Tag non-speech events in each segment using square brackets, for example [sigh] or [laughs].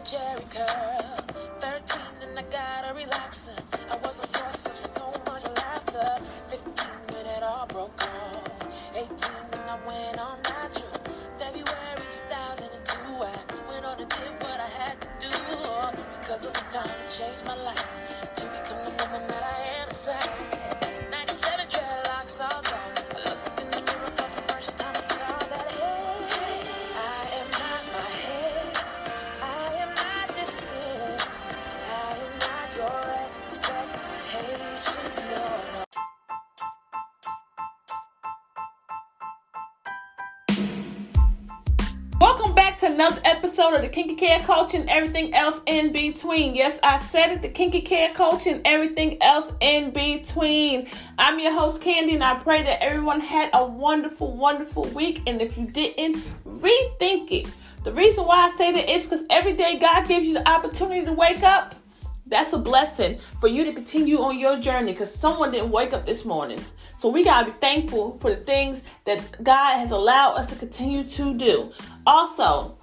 a Jheri curl. 13 and I got a relaxer. I was a source of so much laughter. 15 when it all broke off. 18 and I went on natural. February 2002, I went on and did what I had to do. Because it was time to change my life. Coach and everything else in between. Yes, I said it, the Kinky Care Coach and everything else in between. I'm your host, Candy, and I pray that everyone had a wonderful, wonderful week. And if you didn't, rethink it. The reason why I say that is because every day God gives you the opportunity to wake up. That's a blessing for you to continue on your journey because someone didn't wake up this morning. So we got to be thankful for the things that God has allowed us to continue to do. Also,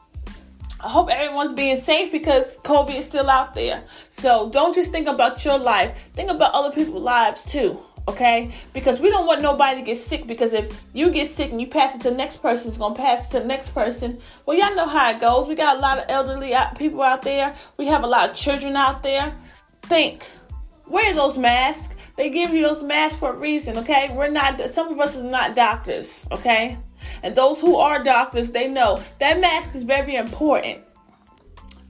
I hope everyone's being safe because COVID is still out there. So don't just think about your life, think about other people's lives too. Okay? Because we don't want nobody to get sick because if you get sick and you pass it to the next person, it's to pass it to the next person. Well, y'all know how it goes. We got a lot of elderly people out there, we have a lot of children out there. Think, wear those masks. They give you those masks for a reason, okay? We're not, some of us is not doctors, okay? And those who are doctors, they know that mask is very important.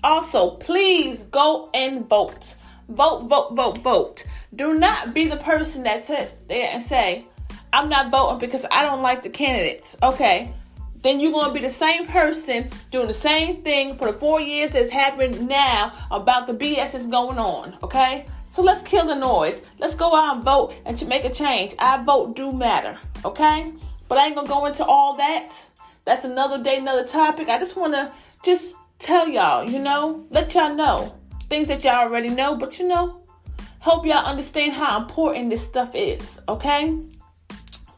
Also, please go and vote. Vote, vote, vote, vote. Do not be the person that sits there and say, I'm not voting because I don't like the candidates. Okay. Then you're going to be the same person doing the same thing for the four years that's happened now about the BS that's going on. Okay. So let's kill the noise. Let's go out and vote and to make a change. Our vote do matter. Okay. But I ain't to go into all that. That's another day, another topic. I just want to just tell y'all, you know, let y'all know things that y'all already know, but you know, help y'all understand how important this stuff is, okay?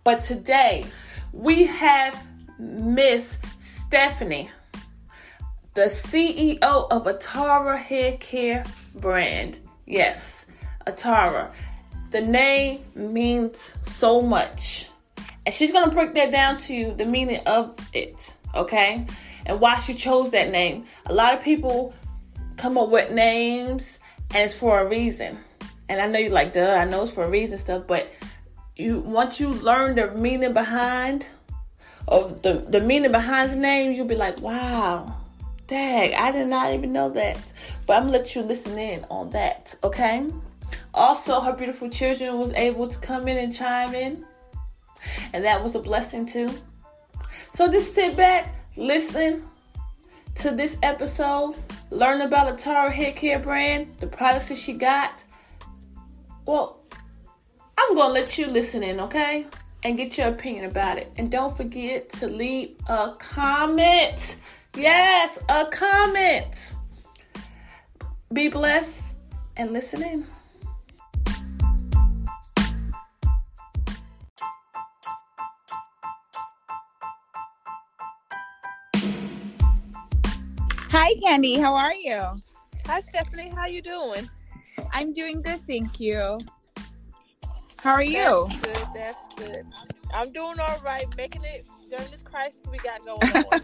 But today we have Miss Stephanie, the CEO of Atara Hair Care brand. Yes, Atara. The name means so much. And she's going to break that down to the meaning of it, okay? And why she chose that name. A lot of people come up with names and it's for a reason. And I know you're like, duh, I know it's for a reason stuff, but you once you learn the meaning behind or the, the meaning behind the name, you'll be like, wow, dang, I did not even know that. But I'm gonna let you listen in on that, okay? Also, her beautiful children was able to come in and chime in. And that was a blessing too. So just sit back, listen to this episode, learn about Atara Hair Care brand, the products that she got. Well, I'm gonna let you listen in, okay? And get your opinion about it. And don't forget to leave a comment. Yes, a comment. Be blessed and listen in. Hi, Candy. How are you? Hi Stephanie, how you doing? I'm doing good, thank you. How are you? That's good. That's good. I'm doing all right, making it during this crisis we got going on.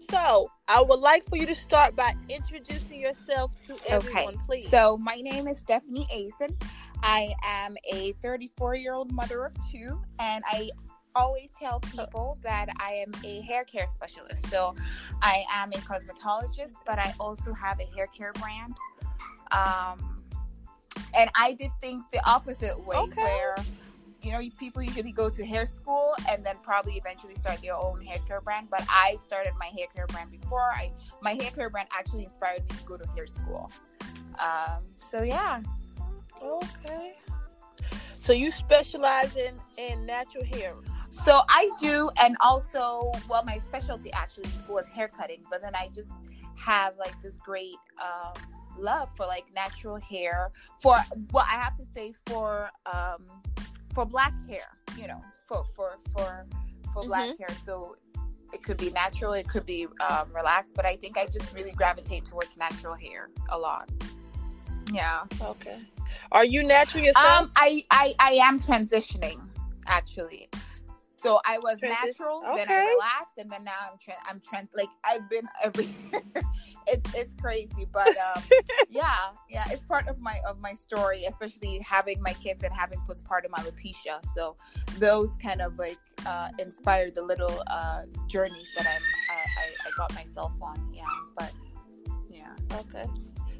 [laughs] so, I would like for you to start by introducing yourself to everyone, okay. please. So, my name is Stephanie Asen. I am a 34 year old mother of two, and I always tell people that I am a hair care specialist. So, I am a cosmetologist, but I also have a hair care brand. Um, and I did things the opposite way, Okay. where you know people usually go to hair school and then probably eventually start their own hair care brand. But I started my hair care brand before. I my hair care brand actually inspired me to go to hair school. Um, so yeah, okay. So you specialize in in natural hair. So I do, and also, well, my specialty actually was hair cutting, but then I just have like this great um, love for like natural hair. For well, I have to say for um, for black hair, you know, for for for for black hair. So it could be natural, it could be um, relaxed, but I think I just really gravitate towards natural hair a lot. Yeah. Okay. Are you natural yourself? Um, I, I I am transitioning actually. So I was Transi- natural, then. I relaxed, and then now I'm trend. I'm trend. Like I've been every. [laughs] it's it's crazy, but um, [laughs] yeah, yeah, it's part of my of my story, especially having my kids and having postpartum alopecia. So those kind of like uh, inspired the little uh, journeys that I'm uh, I, I got myself on. Yeah, but yeah. okay.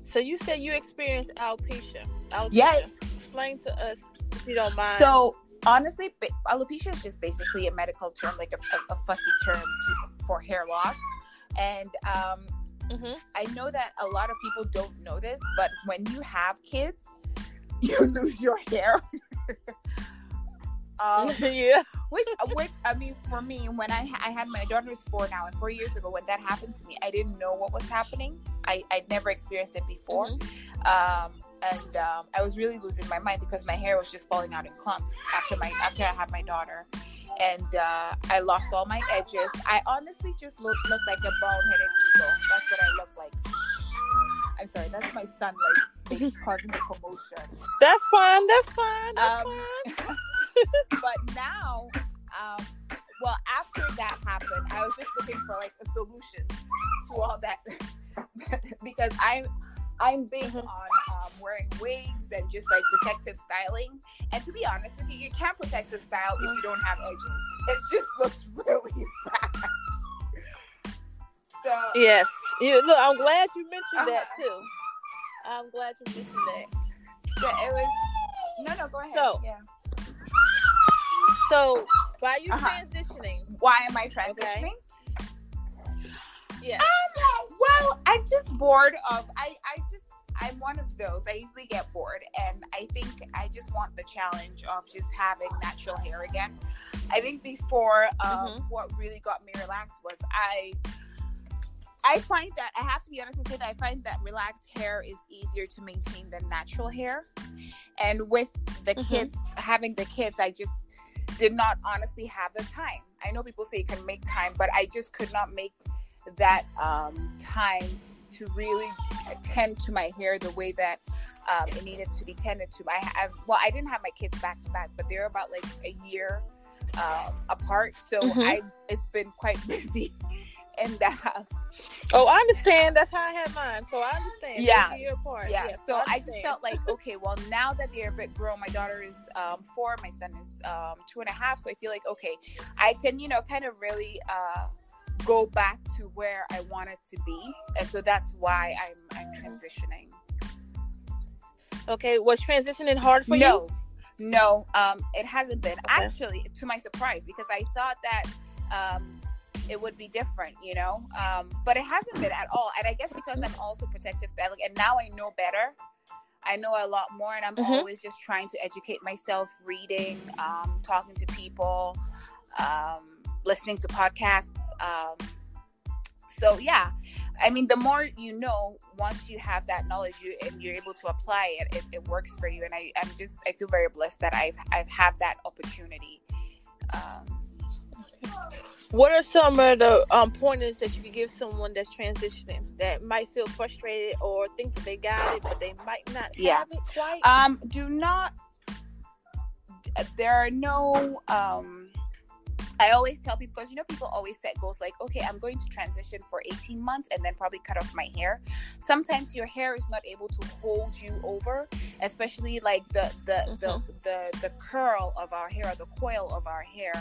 So you said you experienced alopecia. alopecia. Yeah. Explain to us if you don't mind. So honestly, alopecia is just basically a medical term, like a, a, a fussy term to, for hair loss. And um, Mhm. I know that a lot of people don't know this, but when you have kids, [laughs] you lose your hair. [laughs] um, [laughs] yeah. which, which, I mean, for me, when I, I had my daughter is four now, and four years ago, when that happened to me, I didn't know what was happening. I, I'd never experienced it before. Um, and um, I was really losing my mind because my hair was just falling out in clumps after my after I had my daughter, and uh, I lost all my edges. I honestly just looked look like a bald-headed eagle. That's what I look like. I'm sorry, that's my son like he's [laughs] causing the commotion. That's fine. That's fine. That's Um, fine. [laughs] [laughs] but now, um, well, after that happened, I was just looking for like a solution to all that because I'm I'm big Mhm. on um, wearing wigs and just like protective styling. And to be honest with you, you can't protective style if you don't have edges. It just looks [laughs] really bad. So Yes. You, look, I'm glad you mentioned that Uh-huh. [laughs] too. I'm glad you mentioned that. yeah, it was. No, no, go ahead. So- yeah. So, by you Uh-huh. transitioning, Why am I transitioning? Yeah. Well, I'm just bored of I I just I'm one of those. I easily get bored and I think I just want the challenge of just having natural hair again. I think before um, what really got me relaxed was I I find that I have to be honest and say that I find that relaxed hair is easier to maintain than natural hair. And with the Mhm. kids having the kids, I just did not honestly have the time. I know people say you can make time, but I just could not make that um, time to really tend to my hair the way that um, it needed to be tended to. I have well, I didn't have my kids back to back, but they're about like a year um, apart, so Mhm. I it's been quite [laughs] busy in the house. Oh, I understand. That's how I had mine. So I understand. Yeah. Yeah, Yes, so I just felt like okay, well now that they're a bit grown, my daughter is um, four, my son is um, two and a half, so I feel like okay, I can you know kind of really. Uh, go back to where I wanted to be, and so that's why I'm I'm transitioning. Okay. Was transitioning hard for you? no, no, um, it hasn't been Okay. actually to my surprise because I thought that um, it would be different, you know, um, but it hasn't been at all. And I guess because I'm also protective and now I know better. I know a lot more, and I'm Mhm. always just trying to educate myself, reading, um, talking to people, um, listening to podcasts. Um, so yeah, I mean, the more you know, once you have that knowledge, you and you're able to apply it, it, it works for you. And I, I'm just, I feel very blessed that I've, I've had that opportunity. Um. What are some of the um, pointers that you could give someone that's transitioning that might feel frustrated or think that they got it, but they might not Yeah. have it quite? um, do not. There are no. Um, I always tell people because you know people always set goals like, okay, I'm going to transition for 18 months and then probably cut off my hair. Sometimes your hair is not able to hold you over, especially like the the the, the the curl of our hair or the coil of our hair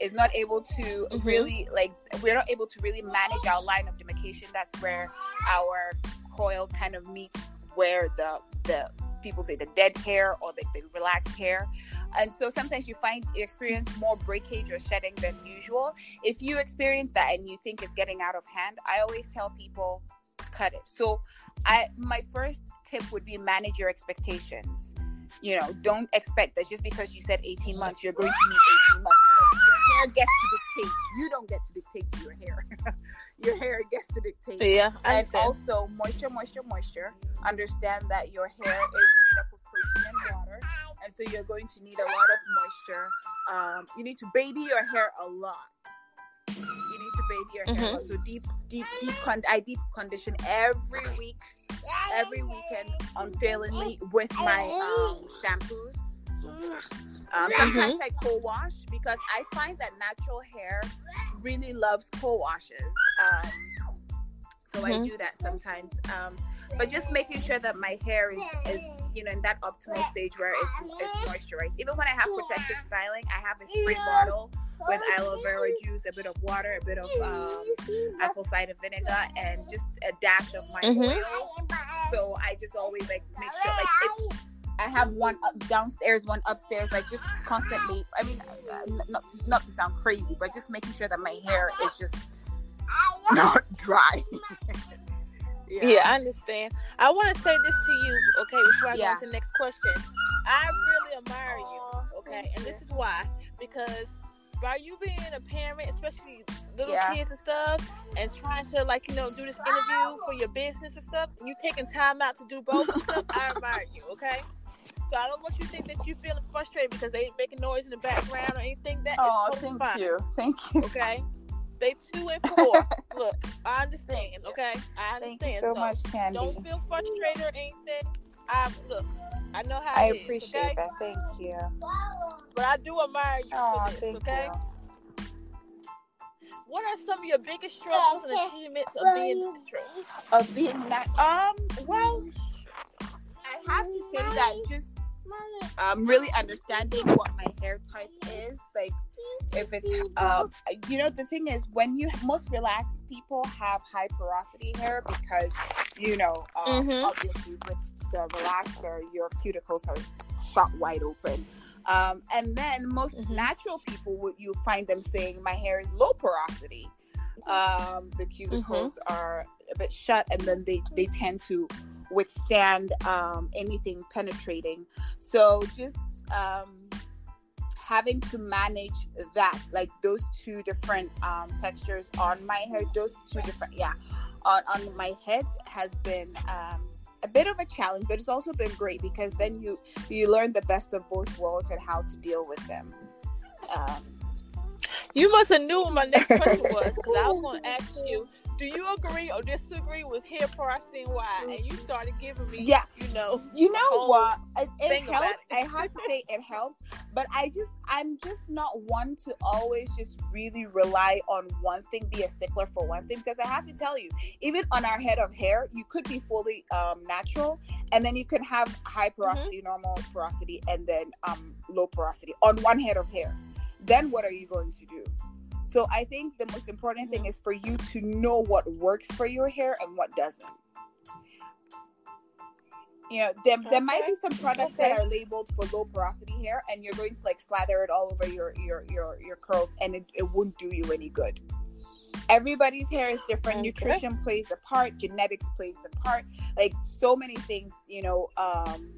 is not able to Mhm. really like we're not able to really manage our line of demarcation. That's where our coil kind of meets where the the people say the dead hair or the, the relaxed hair and so sometimes you find you experience more breakage or shedding than usual. If you experience that and you think it's getting out of hand i always tell people cut it. So i my first tip would be manage your expectations. You know don't expect that just because you said 18 months you're going to need 18 months because your hair gets to dictate. You don't get to dictate to your hair. [laughs] Your hair gets to dictate. Yeah, and also moisture, moisture, moisture. Understand that your hair is made up of protein and water, and so you're going to need a lot of moisture. Um, you need to baby your hair a lot. You need to bathe your hair. So deep, deep, deep. Con- I deep condition every week, every weekend, unfailingly with my um, shampoos. Um, sometimes I co-wash because I find that natural hair really loves co-washes. Um, so I Mhm. do that sometimes. Um, but just making sure that my hair is, is you know in that optimal stage where it's, it's moisturized. Even when I have protective styling, I have a spray bottle with aloe vera juice, a bit of water, a bit of um, apple cider vinegar, and just a dash of my Mhm. oil. So I just always like make sure like it's. I have one up downstairs, one upstairs, like just constantly. I mean, uh, not not to sound crazy, but just making sure that my hair is just not dry. [laughs] Yeah. I understand. I want to say this to you, okay, before I Yeah. go into the next question. I really admire you, okay, and this is why because by you being a parent, especially little Yeah. kids and stuff, and trying to like you know do this interview for your business and stuff, and you taking time out to do both and stuff, I admire you, okay. So I don't want you to think that you feeling frustrated because they ain't making noise in the background or anything. That is Oh, totally thank fine. you, thank you. Okay. They two and [laughs] four. Look, I understand. Okay, I understand. Thank you so much, Candy. Don't feel frustrated or anything. I look. I know how. I it is, appreciate okay? that. Thank you. But I do admire you Oh, for this. thank okay. you. What are some of your biggest struggles and achievements of being natural? Of being that, um, well, I have to say that just um really understanding what my hair type is, like if it's um, you know, the thing is when you most relaxed people have high porosity hair because you know, um, Mhm. obviously with the relaxer, your cuticles are shot wide open. Um, and then most Mhm. natural people would you find them saying my hair is low porosity. Um, the cuticles are a bit shut, and then they they tend to withstand um, anything penetrating. So just um, having to manage that, like those two different um, textures on my hair, those two different, yeah, on, on my head has been um, a bit of a challenge, but it's also been great because then you you learn the best of both worlds and how to deal with them. Um, You must have knew what my next question [laughs] was because I was going to ask you: Do you agree or disagree with hair porosity why? And you started giving me, Yeah. you know, You know what? It, it helps. it. I have to say it [laughs] helps, but I just I'm just not one to always just really rely on one thing, be a stickler for one thing. Because I have to tell you, even on our head of hair, you could be fully um, natural, and then you can have high porosity, normal porosity, and then um, low porosity on one head of hair. Then what are you going to do? So I think the most important thing is for you to know what works for your hair and what doesn't. You know, there, there might be some products that are labeled for low porosity hair, and you're going to like slather it all over your your your, your curls, and it, it won't do you any good. Everybody's hair is different. Okay. Nutrition plays a part. Genetics plays a part. Like so many things, you know, um,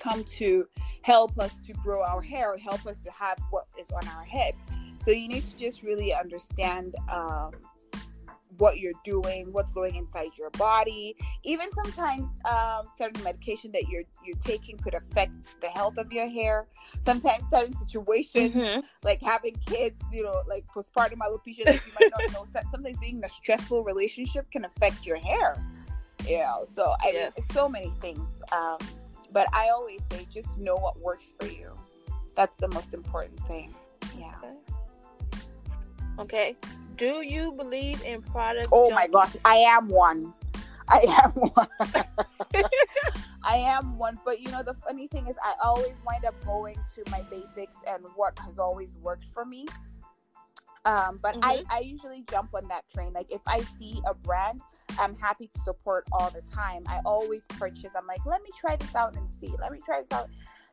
come to help us to grow our hair, help us to have what is on our head. So you need to just really understand um, what you're doing, what's going inside your body. Even sometimes um, certain medication that you're you're taking could affect the health of your hair. Sometimes certain situations, Mhm. like having kids, you know, like postpartum alopecia, like you might not know. Sometimes being in a stressful relationship can affect your hair. You know, so I Yes. mean, so many things. Um, but I always say, just know what works for you. That's the most important thing. Yeah. Okay. Do you believe in product? Oh my gosh, I am one. I [laughs] am one. I am one. But you know, the funny thing is, I always wind up going to my basics and what has always worked for me. Um, but I, I usually jump on that train. Like if I see a brand, I'm happy to support all the time. I always purchase. I'm like, let me try this out and see. Let me try this out.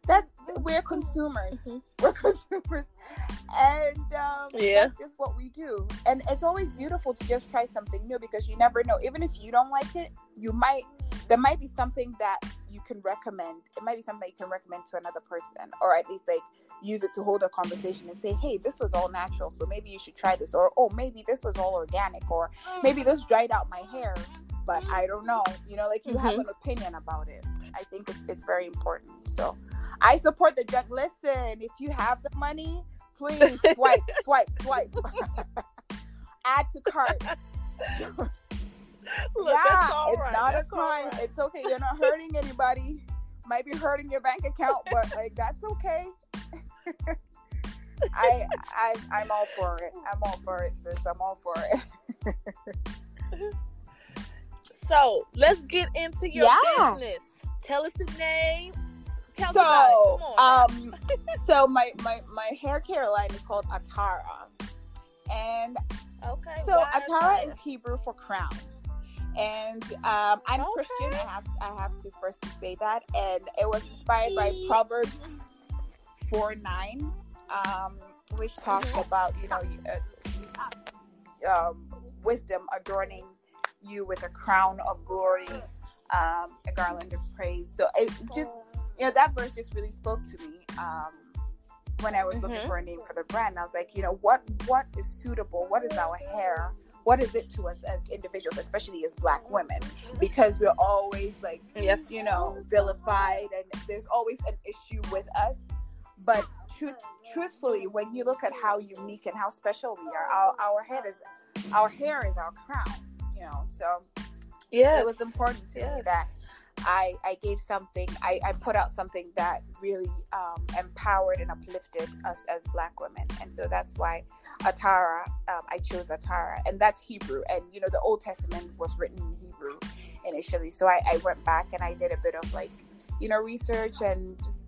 That's we're consumers. Mhm. [laughs] We're consumers, and um, Yeah. that's just what we do. And it's always beautiful to just try something new because you never know. Even if you don't like it, you might there might be something that you can recommend. It might be something that you can recommend to another person, or at least like use it to hold a conversation and say, "Hey, this was all natural, so maybe you should try this," or "Oh, maybe this was all organic," or maybe this dried out my hair, but I don't know. You know, like you have Mhm. an opinion about it. I think it's it's very important. So, I support the junk. Listen, if you have the money, please swipe, [laughs] swipe, swipe. [laughs] add to cart. [laughs] Look, yeah, that's all it's right. not That's a crime. right. It's okay. You're not hurting anybody. Might be hurting your bank account, but like that's okay. I I I'm all for it. I'm all for it, sis. I'm all for it. [laughs] So let's get into your Yeah. business. Tell us the name. Tell us about it. So, um, so my my my hair care line is called Atara, and okay. so Atara is is Hebrew for crown. And um, I'm Okay. Christian. I have I have to first say that, and it was inspired by Proverbs four nine, um, which talks about you know uh, um, wisdom adorning you with a crown of glory, um, a garland of praise. So it just you know that verse just really spoke to me um, when I was looking Mhm. for a name for the brand. I was like, you know, what what is suitable? What is our hair? What is it to us as individuals, especially as Black women? Because we're always like, Yes. you know, vilified, and there's always an issue with us. But truth, truthfully, when you look at how unique and how special we are, our, our head is, our hair is our crown. You know, so Yes. it was important to me that I, I gave something, I, I put out something that really um, empowered and uplifted us as Black women. And so that's why Atara, um, I chose Atara. And that's Hebrew. And, you know, the Old Testament was written in Hebrew initially. So I, I went back and I did a bit of like, you know, research and just,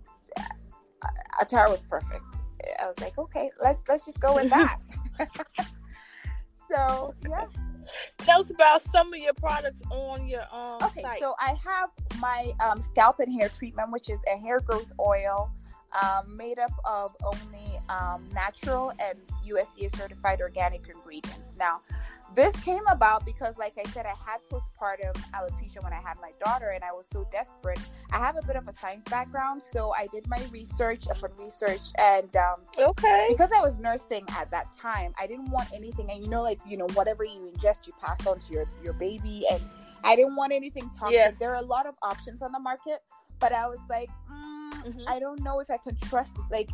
Atara was perfect. I was like, okay, let's let's just go with that. [laughs] [laughs] so yeah. Tell us about some of your products on your um Okay, site. so I have my um, scalp and hair treatment, which is a hair growth oil um, made up of only um, natural and USDA certified organic ingredients. Now, this came about because, like I said, I had postpartum alopecia when I had my daughter, and I was so desperate. I have a bit of a science background, so I did my research upon research, and um, okay. because I was nursing at that time, I didn't want anything. And you know, like you know, whatever you ingest, you pass on to your your baby, and I didn't want anything toxic. Yes. There are a lot of options on the market, but I was like, mm, Mhm. I don't know if I can trust. Like,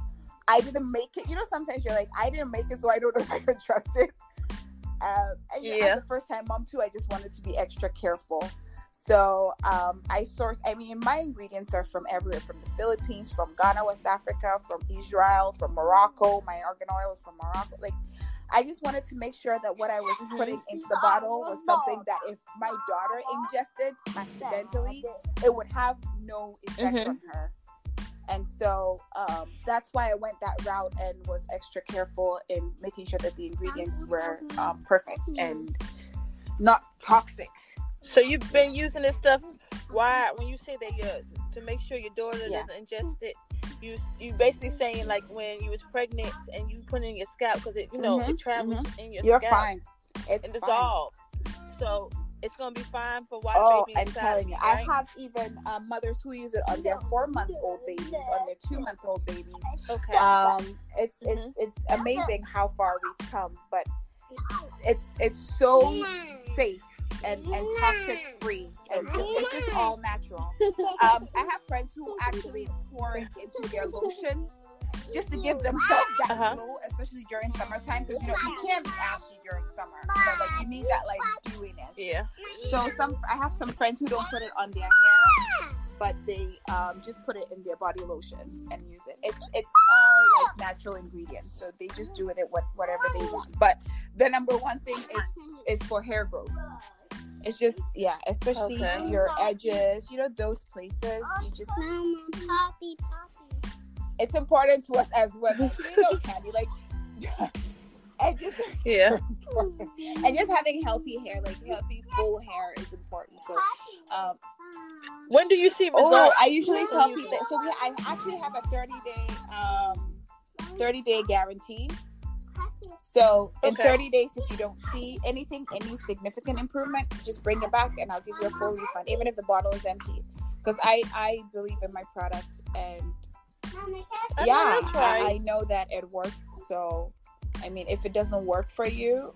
I didn't make it. You know, sometimes you're like, I didn't make it, so I don't know if I can trust it. Um, and you know, Yeah. as a first time mom too, I just wanted to be extra careful. So um, I source. I mean, my ingredients are from everywhere: from the Philippines, from Ghana, West Africa, from Israel, from Morocco. My argan oil is from Morocco. Like, I just wanted to make sure that what I was Mhm. putting into the bottle was something that if my daughter ingested accidentally, it would have no effect Mhm. on her. And so um, that's why I went that route and was extra careful in making sure that the ingredients were um, perfect and not toxic. So you've been using this stuff. Why? When you say that you to make sure your daughter Yeah. doesn't ingest it, you you basically saying like when you was pregnant and you put it in your scalp because it you know Mhm, it travels in your scalp. You're scalp fine. It's and. So it's gonna be fine for while Oh, I'm telling you, right? I have even um, mothers who use it on their four-month-old babies, on their two-month-old babies. okay. Um, it's Mhm. it's it's amazing how far we've come, but it's it's so safe and and toxic free, and it's, it's just all natural. Um, I have friends who actually pour it into their lotion just to give themselves that Uh-huh. glow, especially during summertime, because you know you can't be ashy during summer. So like you need that like dewiness. yeah. So some I have some friends who don't put it on their hair, but they um, just put it in their body lotions and use it. It's it's all like natural ingredients, so they just do with it what whatever they want. But the number one thing is is for hair growth. It's just yeah, especially Okay. your edges, you know those places. You just Mama, poppy, poppy. It's important to us as women. You know, Candy, like [laughs] are so Yeah. important. And just having healthy hair, like healthy full hair, is important. So um, When do you see results? Oh, I usually tell people. So we, I actually have a 30 day, um, 30 day guarantee. So in Okay. 30 days, if you don't see anything, any significant improvement, just bring it back, and I'll give you a full refund, even if the bottle is empty. Because I I believe in my product, and Mama, I know yeah, that's I, right. I know that it works. So, I mean, if it doesn't work for you,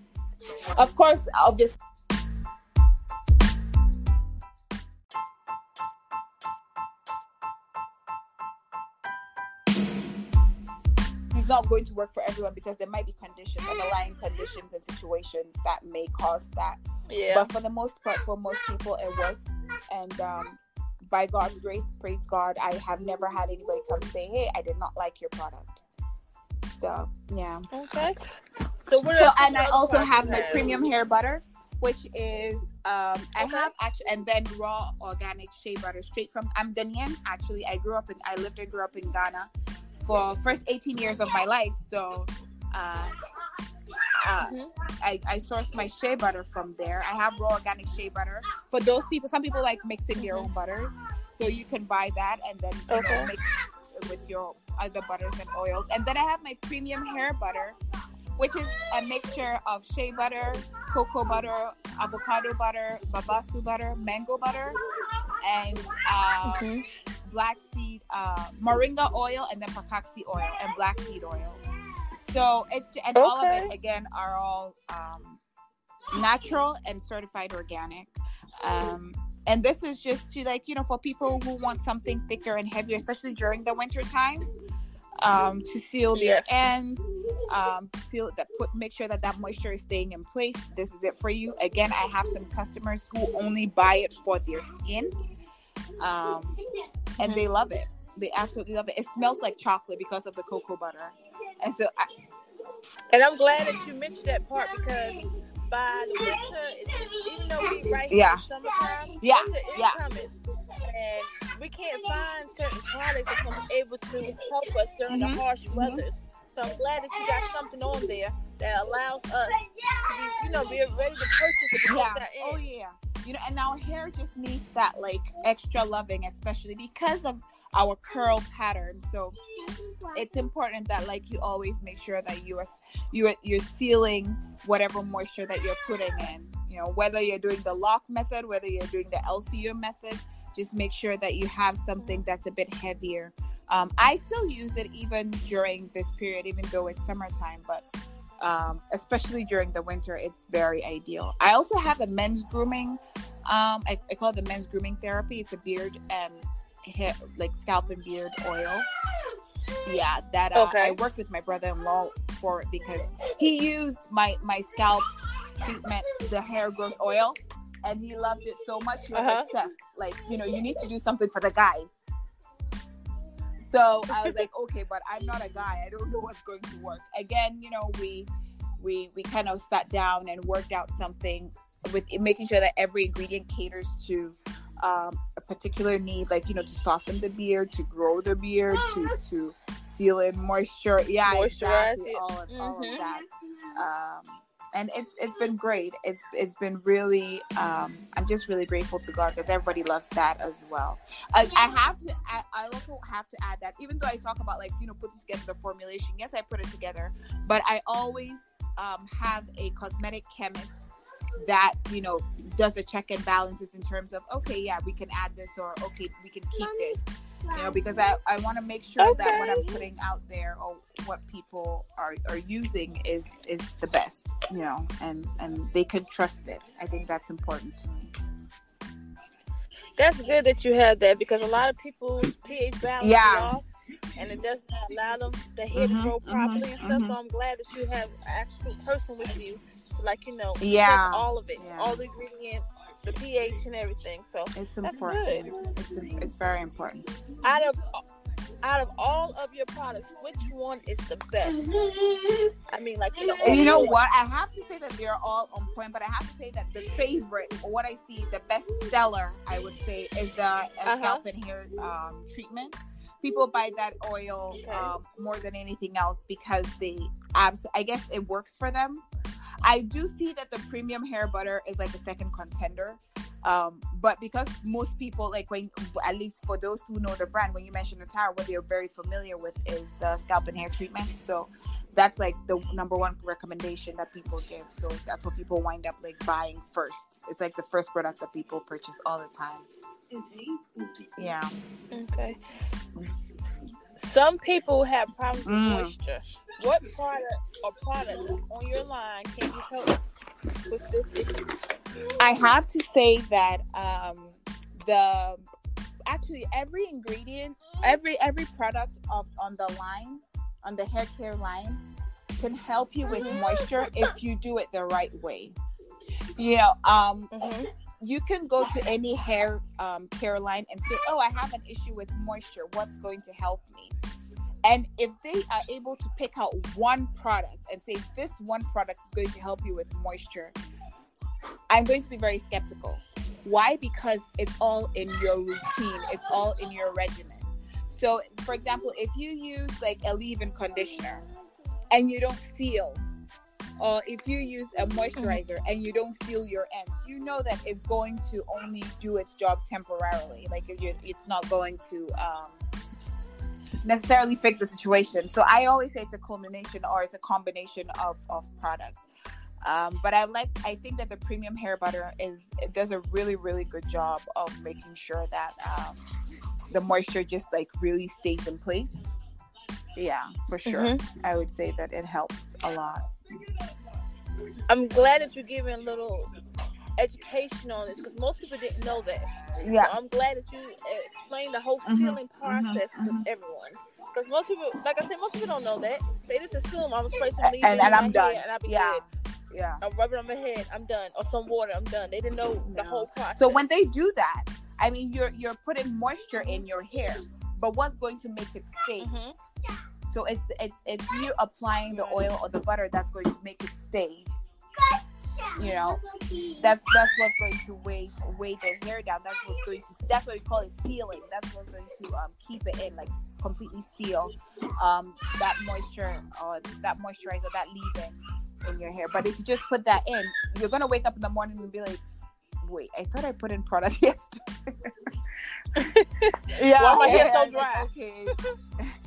of course, obviously. It's not going to work for everyone because there might be conditions, underlying conditions and situations that may cause that. Yeah. But for the most part, for most people, it works. And um, by God's grace, praise God, I have never had anybody come say, "Hey, I did not like your product." So yeah. okay. So what? So and I also have you my premium hair butter, which is um I Okay. have actually and then raw organic shea butter straight from I'm Ghanaian actually. I grew up in I lived and grew up in Ghana for first 18 years of my life. So uh, uh, Mhm. I, I source my shea butter from there. I have raw organic shea butter. For those people, some people like mixing their own butters. So you can buy that and then Okay. know, mix with your other butters and oils. And then I have my premium hair butter, which is a mixture of shea butter, cocoa butter, avocado butter, babassu butter, mango butter, and uh, Mhm. black seed, uh, moringa oil, and then pracaxi oil and black seed oil. So it's and all of it again are all um, natural and certified organic. Um, and this is just to like you know for people who want something thicker and heavier, especially during the winter time, um, to seal their Yes. ends, um, seal that put make sure that that moisture is staying in place. This is it for you. Again, I have some customers who only buy it for their skin, um, and they love it. They absolutely love it. It smells like chocolate because of the cocoa butter, and so I, And I'm glad that you mentioned that part because by the winter, it's, even though we right here Yeah. in summertime, Yeah, winter is yeah. coming. And we can't find certain products that's going to be able to help us during Mhm, the harsh mhm. weathers. So I'm glad that you got something on there that allows us to be, you know, be ready to purchase it yeah, that oh yeah. You know, and our hair just needs that like extra loving, especially because of our curl pattern. So it's important that like you always make sure that you are you are you're sealing whatever moisture that you're putting in. You know whether you're doing the LOC method whether you're doing the LCO method just make sure that you have something that's a bit heavier. Um, i still use it even during this period even though it's summertime but um, especially during the winter it's very ideal. I also have a men's grooming um, I, I call it the men's grooming therapy. It's a beard and hair like scalp and beard oil. Yeah that uh, Okay. i worked with my brother-in-law for it because he used my my scalp treatment the hair growth oil and he loved it so much. He was Uh-huh. like Steph, like you know you need to do something for the guys. So i was like [laughs] okay but i'm not a guy. I don't know what's going to work. Again you know we we we kind of sat down and worked out something with making sure that every ingredient caters to um, a particular need, like you know, to soften the beard, to grow the beard, to to seal in moisture. Yeah, Moisturize exactly. it. All of, all Mhm. of that. Um, and it's it's been great. It's it's been really. Um, I'm just really grateful to God because everybody loves that as well. I, I have to. I, I also have to add that even though I talk about like you know putting together the formulation, yes, I put it together, but I always um, have a cosmetic chemist that you know does the check and balances in terms of okay yeah we can add this or okay we can keep this you know because i, I want to make sure that what i'm putting out there or what people are, are using is is the best you know and and they can trust it i think that's important to me That's good that you have that because a lot of people's pH balance Yeah. off, and it does not allow them the hair Mhm, to grow mhm, properly and stuff. mhm. So I'm glad that you have an actual person with you, like you know, Yeah, all of it, yeah. all the ingredients, the pH and everything. So it's important it's it's very important out of out of all of your products, which one is the best? I mean, like you know, you know what? I have to say that they're all on point, but I have to say that the favorite, or what I see, the best seller, I would say, is the uh, Uh-huh. scalp and hair um, treatment. People buy that oil Okay. um, more than anything else because they, abs- I guess, it works for them. I do see that the premium hair butter is like a second contender. Um, but because most people like when at least for those who know the brand, when you mention Atara, what they're very familiar with is the scalp and hair treatment. So that's like the number one recommendation that people give. So that's what people wind up like buying first. It's like the first product that people purchase all the time. Yeah. Okay. Some people have problems with Mm. moisture. What product or products on your line can you help with this issue? I have to say that um the actually every ingredient, every every product of on the line on the hair care line can help you with moisture if you do it the right way. You know, um, Mhm. You can go to any hair um, care line and say, "Oh, I have an issue with moisture. What's going to help me?" And if they are able to pick out one product and say, "This one product is going to help you with moisture," I'm going to be very skeptical. Why? Because it's all in your routine. It's all in your regimen. So, for example, if you use like a leave-in conditioner and you don't seal, or if you use a moisturizer and you don't seal your ends, you know that it's going to only do its job temporarily. Like it- it's not going to um, necessarily fix the situation. So I always say it's a culmination or it's a combination of, of products. Um, but I like, I think that the premium hair butter is it does a really, really good job of making sure that um, the moisture just like really stays in place. Yeah, for sure. Mhm. I would say that it helps a lot. I'm glad that you're giving a little education on this because most people didn't know that. Yeah. So I'm glad that you explained the whole Mhm, sealing mhm, process mhm. to everyone. Because most people, like I said, most people don't know that. They just assume I'm spray some leave And, and I'm done. and I'll be Yeah. good. Yeah. I'll rub it on my head. I'm done. Or some water. I'm done. They didn't know the whole process. So when they do that, I mean, you're you're putting moisture in your hair, but what's going to make it stay? So it's it's it's you applying the oil or the butter that's going to make it stay. You know, that's that's what's going to weigh weigh the hair down. That's what's going to that's what we call it sealing. That's what's going to um, keep it in, like completely seal um, that moisture or that moisturizer, that leave-in in your hair. But if you just put that in, you're gonna wake up in the morning and be like, "Wait, I thought I put in product [laughs] yesterday." [laughs] yeah, Why my hair so like, dry? okay, Why is it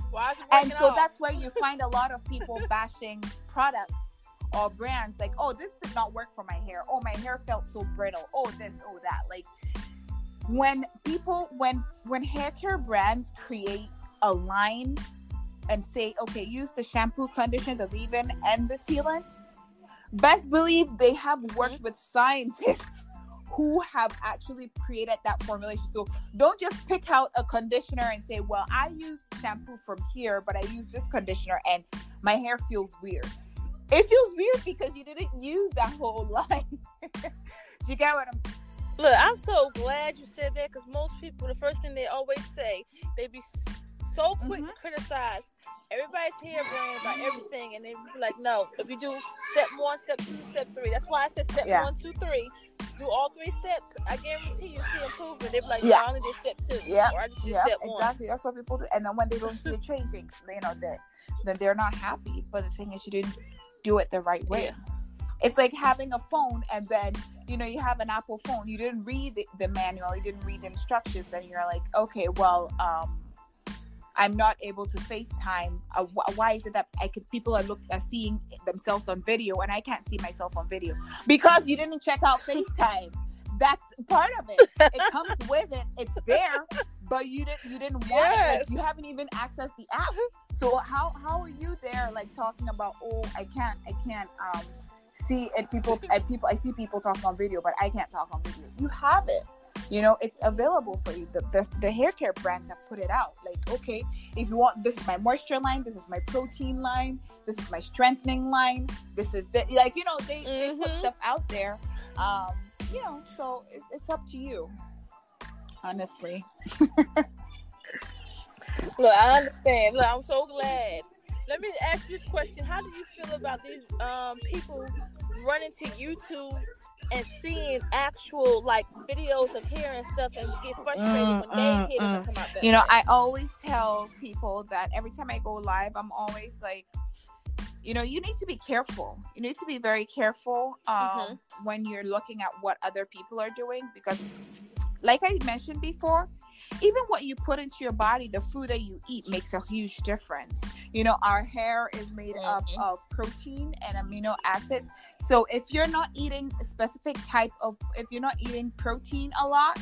and so out? that's where you find a lot of people [laughs] bashing products or brands like oh this did not work for my hair. Oh my hair felt so brittle. Oh this oh that. Like when people when when hair care brands create a line and say okay use the shampoo conditioner the leave-in and the sealant best believe they have worked with scientists who have actually created that formulation so don't just pick out a conditioner and say, well, I use shampoo from here, but I use this conditioner and my hair feels weird. It feels weird because you didn't use that whole [laughs] line. you get what I'm Look, I'm so glad you said that because most people, the first thing they always say, they be so quick Mhm. to criticize everybody's hair brand by everything, and they be like, no, if you do step one, step two, step three, that's why I said step Yeah. one, two, three. Do all three steps. I guarantee you see improvement. They be like, Yeah. I only did step two, Yeah. or I just did Yeah, step one. exactly. That's what people do. And then when they don't see a change, they, you know, that then they're not happy. But the thing is, you didn't do it the right way. Yeah. It's like having a phone and then you know you have an Apple phone. You didn't read the, the manual. You didn't read the instructions, and you're like, okay, well, um, I'm not able to FaceTime. Uh, wh- why is it that I could people are look are seeing themselves on video and I can't see myself on video because you didn't check out FaceTime. [laughs] That's part of it. It comes with it. It's there, but you didn't you didn't want it. Like, you haven't even accessed the app. So how how are you there like talking about oh I can't I can't um see and people and people I see people talking on video but I can't talk on video. You have it. You know, it's available for you. The, the the hair care brands have put it out. Like, okay, if you want this is my moisture line, this is my protein line, this is my strengthening line, this is the like, you know, they, they put Mhm. stuff out there. Um, you know, so it's, it's up to you. Honestly. [laughs] Look, I understand. Look, I'm so glad. Let me ask you this question: How do you feel about these um people running to YouTube and seeing actual like videos of hair and stuff and get frustrated Mm, when mm, hair doesn't come out You know. I always tell people that every time I go live, I'm always like, you know, you need to be careful. You need to be very careful um, Mhm. when you're looking at what other people are doing because, like I mentioned before, even what you put into your body, the food that you eat makes a huge difference. You know, our hair is made up Mhm. of protein and amino acids. So if you're not eating a specific type of, if you're not eating protein a lot,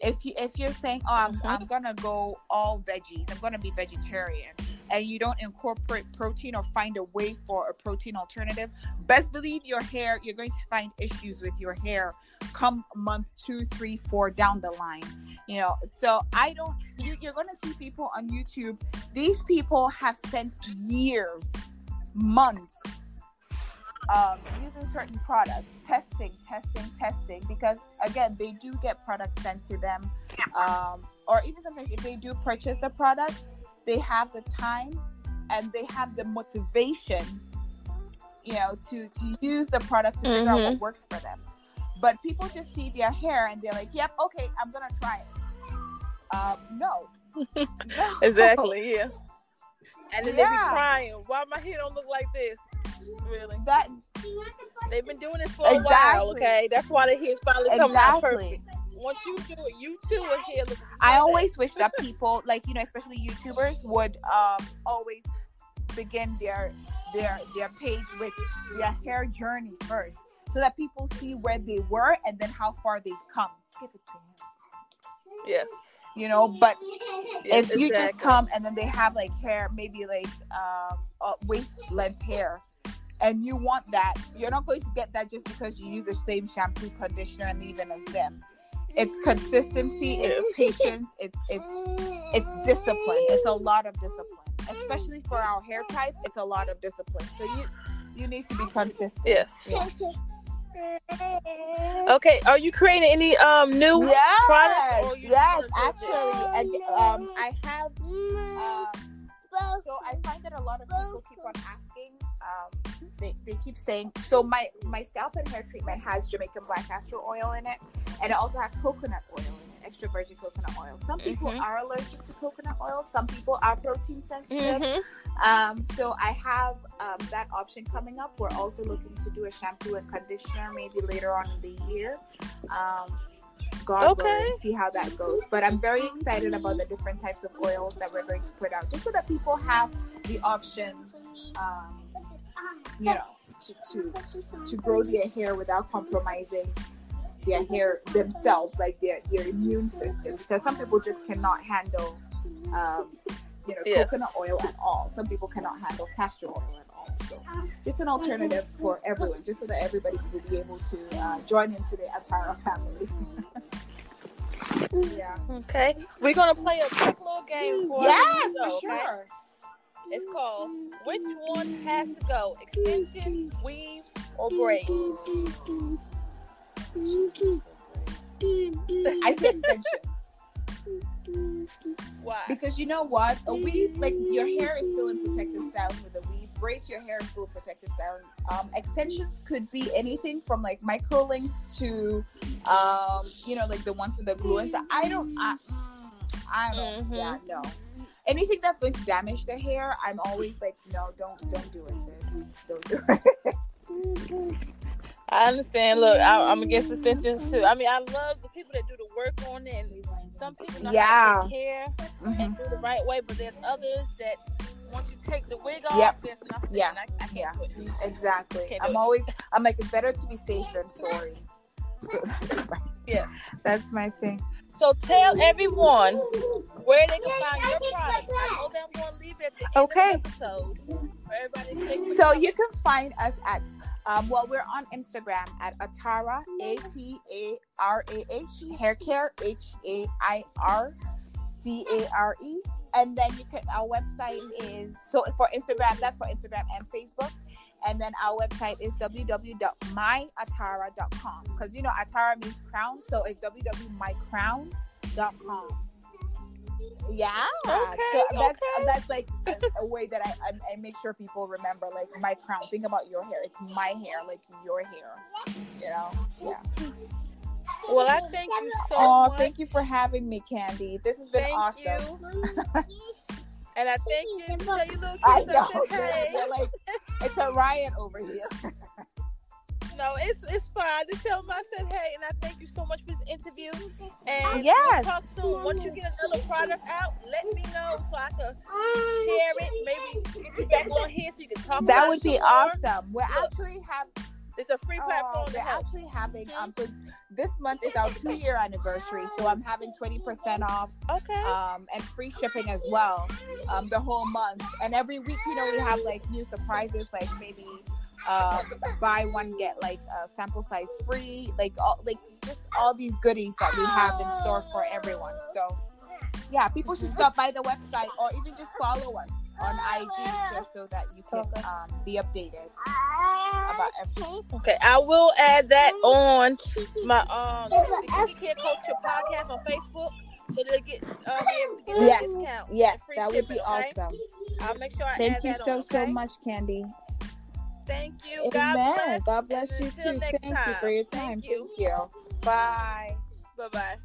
if you if you're saying, oh, I'm, Mhm. I'm gonna go all veggies, I'm gonna be vegetarian, and you don't incorporate protein or find a way for a protein alternative, best believe your hair, you're going to find issues with your hair come month two, three, four down the line. You know, so I don't. You, you're going to see people on YouTube these people have spent years, months um, using certain products, testing, testing, testing, because again, they do get products sent to them. Um, or even sometimes if they do purchase the product, they have the time and they have the motivation, you know, to, to use the product to figure out what works for them. But people just see their hair and they're like, yep, okay, I'm going to try it. Um, no. [laughs] [laughs] No. Exactly. Yeah. And then they Yeah. be crying. Why my hair don't look like this? Really? That They've been doing this for a while. Okay, that's why the hair's finally coming out exactly. perfect. Once you do it, you too will hair look. I always wish that people, like you know, especially YouTubers, would um always begin their their their page with their hair journey first, so that people see where they were and then how far they've come. Give it to him. Yes. You know, but if you just come and then they have like hair, maybe like um uh, waist length hair, and you want that, you're not going to get that just because you use the same shampoo, conditioner, and leave-in as them. It's consistency, it's patience, it's it's it's discipline. It's a lot of discipline, especially for our hair type. It's a lot of discipline. So you you need to be consistent. Yes. Yeah. Okay. Are you creating any um new? Yes, products yes, actually, and, um, I have. Um, so I find that a lot of people keep on asking. Um, they, they keep saying so. My my scalp and hair treatment has Jamaican black castor oil in it, and it also has coconut oil in it, extra virgin coconut oil. Some people Mhm. are allergic to coconut oil. Some people are protein sensitive. Mhm. Um, so I have um, that option coming up. We're also looking to do a shampoo and conditioner maybe later on in the year. Um, God Okay. willing, see how that goes. But I'm very excited about the different types of oils that we're going to put out, just so that people have the option, um, you know, to, to, to, grow their hair without compromising their hair themselves, like their, their immune system. Because some people just cannot handle, um, you know, Yes. coconut oil at all. Some people cannot handle castor oil at all. So just an alternative for everyone, just so that everybody will be able to uh, join into the Atara family. [laughs] yeah. Okay. We're gonna play a quick little game for Yes, you, for okay? It's called Which One Has to Go? Extension, weaves, or braids? I said extension Why? because you know what? A weave, like your hair is still in protective styles with a weave. Braids, your hair is still protective style. Um, extensions could be anything from like micro links to, um, you know, like the ones with the glue and stuff. I don't, I, I don't, Mhm. yeah, no. Anything that's going to damage the hair, I'm always like, no, don't, don't do it, sis. Don't do it. [laughs] I understand. Look, I, I'm against extensions too. I mean, I love the people that do the work on it. And some people know how Yeah. to take care Mhm. and do the right way, but there's others that once you take the wig off, Yep. there's nothing. Yeah. I, I can't Yeah. Exactly. I'm always, I'm like, it's better to be safe than sorry. So [laughs] that's my, Yes. that's my thing. So tell everyone where they can find your product. I know that I'm going to leave it at the end Okay. episode for everybody to take So you can find us at um, well, we're on Instagram at Atara A T A R A H hair care H A I R C A R E, and then you can our website is so for Instagram that's for Instagram and Facebook, and then our website is www.myatara.com because you know Atara means crown, so it's www.mycrown.com. Yeah. Okay, So that's okay. that's like a, a way that I, I I make sure people remember like my crown. Think about your hair. It's my hair, like your hair. You know. Yeah. Well, I thank you so oh, much. thank you for having me, Candy. This has been Thank awesome. [laughs] you. And I thank you. Tell your little I kids I, know. said They're, hey. they're like it's a riot over here. [laughs] No, it's it's fine. Just tell them I said hey, and I thank you so much for this interview. And Yes. we'll talk soon. Once you get another product out, let me know so I can share it. Maybe get you back on here so you can talk. That would be more. awesome. Look, actually have It's a free platform Oh, to we're actually having um so this month is our two year anniversary, so I'm having twenty percent off Okay. um and free shipping as well um the whole month. And every week, you know, we have like new surprises, like maybe um buy one get like a sample size free, like all like just all these goodies that we have in store for everyone. So yeah, people should stop by the website or even just follow us on IG just so that you can Okay. um, be updated about everything. Okay, I will add that on my um the Kinky Kid Culture podcast on Facebook, so they'll get uh, be able to get Yes. discount. Yes, Free that would shipping, be okay? awesome. I'll make sure I Thank add you that so on, so okay? much, Candy. Thank you. God Amen. bless. God bless and you until too. next Thank you for your time. Thank you. Thank you. Bye. Bye bye.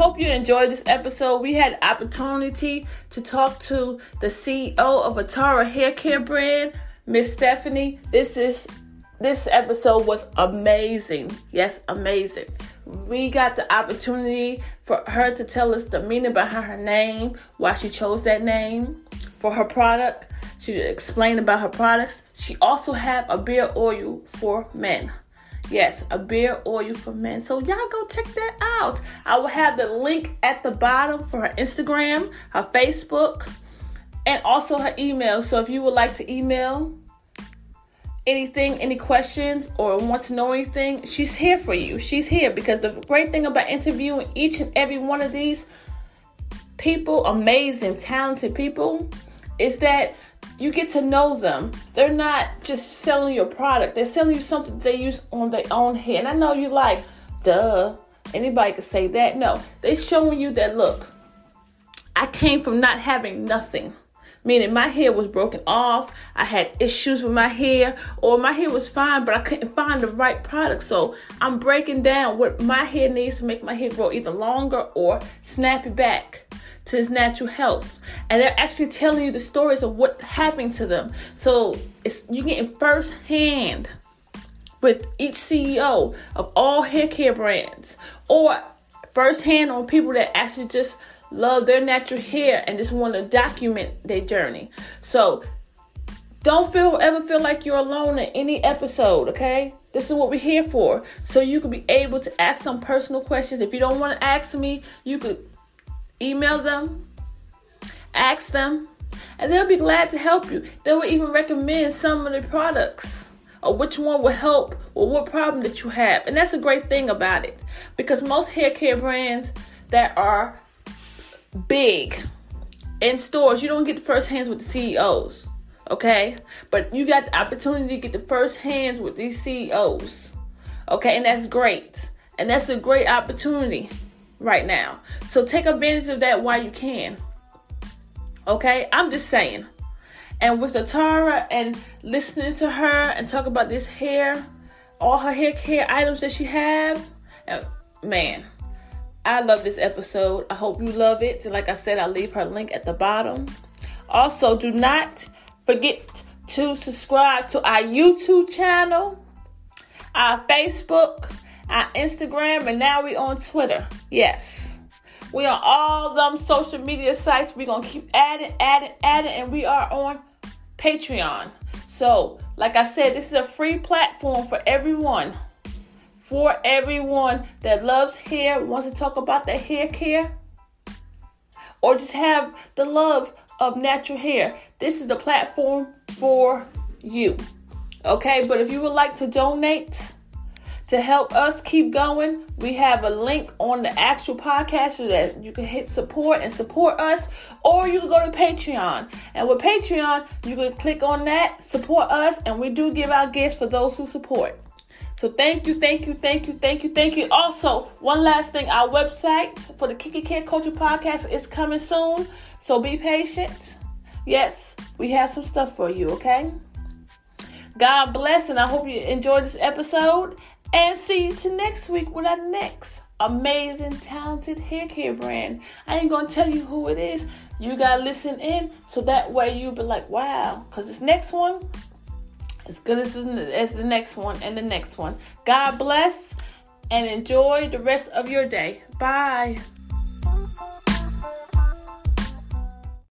Hope you enjoyed this episode. We had opportunity to talk to the CEO of Atara Hair Care brand, Miss Stephanie. This is this episode was amazing. Yes, amazing. We got the opportunity for her to tell us the meaning behind her name, why she chose that name for her product. She explained about her products. She also have a beard oil for men. Yes, a beard oil for men. So y'all go check that out. I will have the link at the bottom for her Instagram, her Facebook, and also her email. So if you would like to email anything, any questions, or want to know anything, she's here for you. She's here because the great thing about interviewing each and every one of these people, amazing, talented people, is that you get to know them. They're not just selling your product, they're selling you something they use on their own hair. And I know you like, duh, anybody could say that. No, they're showing you that look, I came from not having nothing. Meaning my hair was broken off, I had issues with my hair, or my hair was fine, but I couldn't find the right product. So I'm breaking down what my hair needs to make my hair grow either longer or snap it back to its natural health. And they're actually telling you the stories of what happened to them. So it's you're getting first hand with each CEO of all hair care brands, or firsthand on people that actually just love their natural hair and just want to document their journey. So don't feel ever feel like you're alone in any episode, okay? This is what we're here for. So you can be able to ask some personal questions. If you don't want to ask me, you could email them, ask them, and they'll be glad to help you. They will even recommend some of the products or which one will help or what problem that you have. And that's a great thing about it because most hair care brands that are big in stores, you don't get the first hands with the CEOs, okay? But you got the opportunity to get the first hands with these CEOs, okay? And that's great. And that's a great opportunity right now. So take advantage of that while you can. Okay, I'm just saying. And with Atara and listening to her and talk about this hair, all her hair care items that she have, uh, man, I love this episode. I hope you love it. And like I said, I'll leave her link at the bottom. Also, do not forget to subscribe to our YouTube channel, our Facebook, our Instagram, and now we on Twitter. Yes. We on all them social media sites. We're gonna keep adding, adding, adding, and we are on Patreon. So, like I said, this is a free platform for everyone. For everyone that loves hair, wants to talk about their hair care, or just have the love of natural hair. This is the platform for you. Okay, but if you would like to donate, to help us keep going, we have a link on the actual podcast so that you can hit support and support us, or you can go to Patreon. And with Patreon, you can click on that, support us, and we do give out gifts for those who support. So thank you, thank you, thank you, thank you, thank you. Also, one last thing, our website for the Kiki Care Culture Podcast is coming soon. So be patient. Yes, we have some stuff for you, okay? God bless, and I hope you enjoyed this episode. And see you to next week with our next amazing, talented hair care brand. I ain't gonna tell you who it is. You gotta listen in so that way you'll be like, wow, because this next one as good as the, as the next one and the next one. God bless and enjoy the rest of your day. Bye.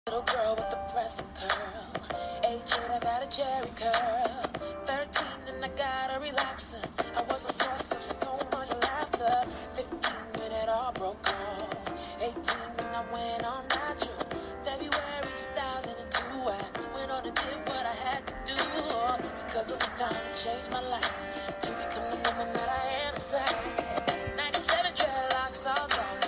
Little girl with the curl. I got a Jheri curl. Thirteen and I got a relaxer. I was a source of so much laughter. Fifteen when it all broke off. Eighteen when I went all natural. February 2002, I went on and did what I had to do because it was time to change my life to become the woman that I am inside. 97 dreadlocks all gone.